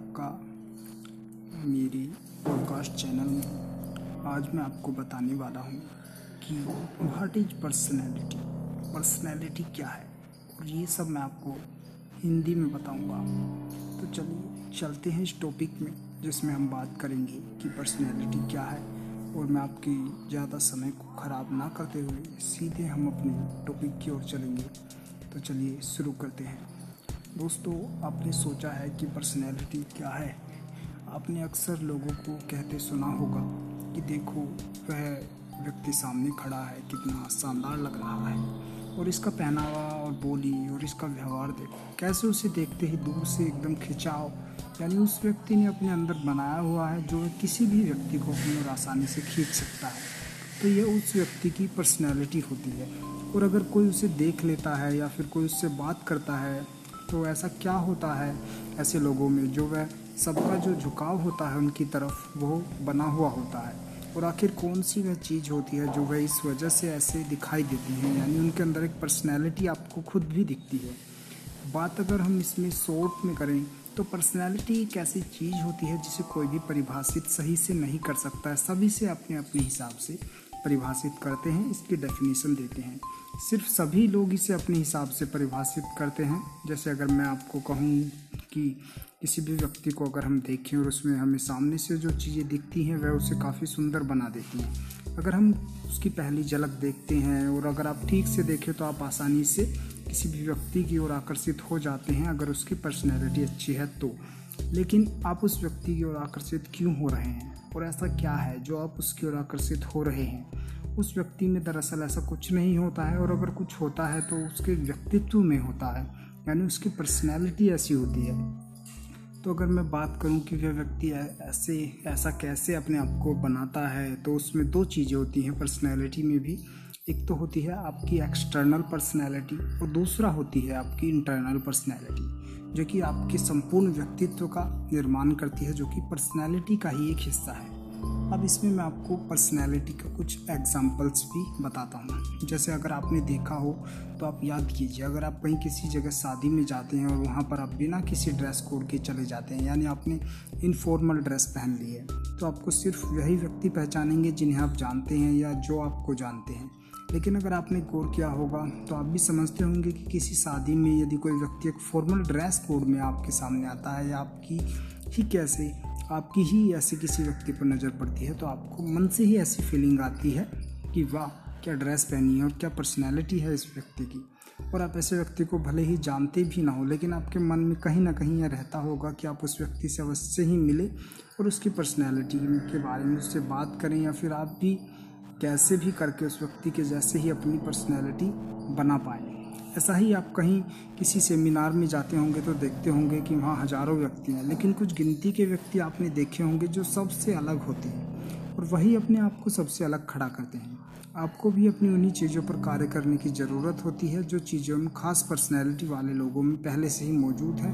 आपका मेरी podcast channel में। आज मैं आपको बताने वाला हूँ कि व्हाट इज़ पर्सनैलिटी पर्सनैलिटी क्या है? और ये सब मैं आपको हिंदी में बताऊँगा। तो चलिए, चलते हैं इस टॉपिक में, जिसमें हम बात करेंगे कि पर्सनैलिटी क्या है। और मैं आपकी ज़्यादा समय को ख़राब ना करते हुए सीधे हम अपने टॉपिक की ओर चलेंगे। तो चलिए, शुरू करते हैं। दोस्तों, आपने सोचा है कि पर्सनैलिटी क्या है? आपने अक्सर लोगों को कहते सुना होगा कि देखो, वह व्यक्ति सामने खड़ा है, कितना शानदार लग रहा है। और इसका पहनावा और बोली और इसका व्यवहार देखो। कैसे उसे देखते ही दूर से एकदम खिंचाव, यानी उस व्यक्ति ने अपने अंदर बनाया हुआ है, जो किसी भी व्यक्ति को अपनी ओर आसानी से खींच सकता है। तो ये उस व्यक्ति की पर्सनैलिटी होती है। और अगर कोई उसे देख लेता है या फिर कोई उससे बात करता है तो ऐसा क्या होता है? ऐसे लोगों में जो वह सबका जो झुकाव होता है उनकी तरफ़, वो बना हुआ होता है। और आखिर कौन सी वह चीज़ होती है जो वह इस वजह से ऐसे दिखाई देती हैं? यानी उनके अंदर एक पर्सनैलिटी आपको खुद भी दिखती है। बात अगर हम इसमें शॉर्ट में करें तो पर्सनैलिटी एक ऐसी चीज़ होती है जिसे कोई भी परिभाषित सही से नहीं कर सकता है। सभी से अपने अपने हिसाब से परिभाषित करते हैं, इसकी डेफिनेशन देते हैं। सिर्फ़ सभी लोग इसे अपने हिसाब से परिभाषित करते हैं। जैसे अगर मैं आपको कहूँ कि किसी भी व्यक्ति को अगर हम देखें और उसमें हमें सामने से जो चीज़ें दिखती हैं, वह उसे काफ़ी सुंदर बना देती हैं। अगर हम उसकी पहली झलक देखते हैं और अगर आप ठीक से देखें तो आप आसानी से किसी भी व्यक्ति की ओर आकर्षित हो जाते हैं अगर उसकी पर्सनैलिटी अच्छी है तो। लेकिन आप उस व्यक्ति की ओर आकर्षित क्यों हो रहे हैं? और ऐसा क्या है जो आप उसकी ओर आकर्षित हो रहे हैं? उस व्यक्ति में दरअसल ऐसा कुछ नहीं होता है और अगर कुछ होता है तो उसके व्यक्तित्व में होता है, यानी उसकी पर्सनैलिटी ऐसी होती है। तो अगर मैं बात करूँ कि वह व्यक्ति ऐसे, ऐसा कैसे अपने आप को बनाता है तो उसमें दो चीज़ें होती हैं पर्सनैलिटी में भी। एक तो होती है आपकी एक्सटर्नल पर्सनैलिटी और दूसरा होती है आपकी इंटरनल पर्सनैलिटी जो कि आपके संपूर्ण व्यक्तित्व का निर्माण करती है, जो कि पर्सनैलिटी का ही एक हिस्सा है। अब इसमें मैं आपको पर्सनैलिटी का कुछ एग्जाम्पल्स भी बताता हूँ। जैसे अगर आपने देखा हो तो आप याद कीजिए, अगर आप कहीं किसी जगह शादी में जाते हैं और वहाँ पर आप बिना किसी ड्रेस कोड के चले जाते हैं, यानी आपने इनफॉर्मल ड्रेस पहन ली है तो आपको सिर्फ़ वही व्यक्ति पहचानेंगे जिन्हें आप जानते हैं या जो आपको जानते हैं। लेकिन अगर आपने गौर किया होगा तो आप भी समझते होंगे कि किसी शादी में यदि कोई व्यक्ति एक फॉर्मल ड्रेस कोड में आपके सामने आता है या आपकी ही कैसे आपकी ही ऐसे किसी व्यक्ति पर नज़र पड़ती है तो आपको मन से ही ऐसी फीलिंग आती है कि वाह, क्या ड्रेस पहनी है और क्या पर्सनैलिटी है इस व्यक्ति की। और आप ऐसे व्यक्ति को भले ही जानते भी ना हो, लेकिन आपके मन में कहीं ना कहीं यह रहता होगा कि आप उस व्यक्ति से अवश्य ही मिले और उसकी पर्सनैलिटी के बारे में उससे बात करें या फिर आप भी कैसे भी करके उस व्यक्ति के जैसे ही अपनी पर्सनैलिटी बना पाए। ऐसा ही आप कहीं किसी सेमिनार में जाते होंगे तो देखते होंगे कि वहाँ हज़ारों व्यक्ति हैं, लेकिन कुछ गिनती के व्यक्ति आपने देखे होंगे जो सबसे अलग होते हैं और वही अपने आप को सबसे अलग खड़ा करते हैं। आपको भी अपनी उन्हीं चीज़ों पर कार्य करने की ज़रूरत होती है जो चीज़ों में खास पर्सनैलिटी वाले लोगों में पहले से ही मौजूद है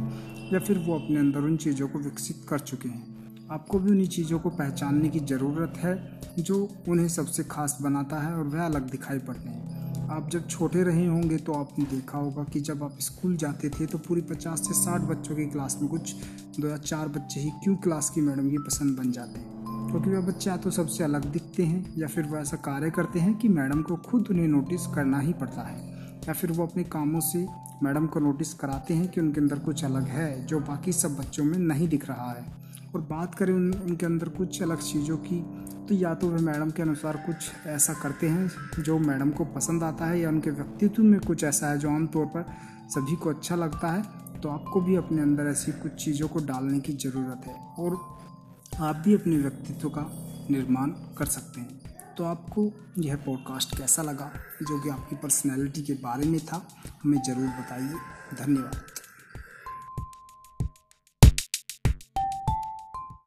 या फिर वो अपने अंदर उन चीज़ों को विकसित कर चुके हैं। आपको भी उन्हीं चीज़ों को पहचानने की ज़रूरत है जो उन्हें सबसे खास बनाता है और वह अलग दिखाई पड़ते हैं। आप जब छोटे रहे होंगे तो आपने देखा होगा कि जब आप स्कूल जाते थे तो पूरी पचास से साठ बच्चों की क्लास में कुछ दो या चार बच्चे ही क्यों क्लास की मैडम की पसंद बन जाते हैं। क्योंकि वह बच्चे या तो सबसे अलग दिखते हैं या फिर वह ऐसा कार्य करते हैं कि मैडम को खुद उन्हें नोटिस करना ही पड़ता है। या फिर वो अपने कामों से मैडम को नोटिस कराते हैं कि उनके अंदर कुछ अलग है जो बाकी सब बच्चों में नहीं दिख रहा है। और बात करें उन, उनके अंदर कुछ अलग चीज़ों की तो या तो वे मैडम के अनुसार कुछ ऐसा करते हैं जो मैडम को पसंद आता है, या उनके व्यक्तित्व में कुछ ऐसा है जो आमतौर पर सभी को अच्छा लगता है तो आपको भी अपने अंदर ऐसी कुछ चीज़ों को डालने की ज़रूरत है, और आप भी अपने व्यक्तित्व का निर्माण कर सकते हैं। तो आपको यह पॉडकास्ट कैसा लगा, जो कि आपकी पर्सनैलिटी के बारे में था, हमें ज़रूर बताइए। धन्यवाद।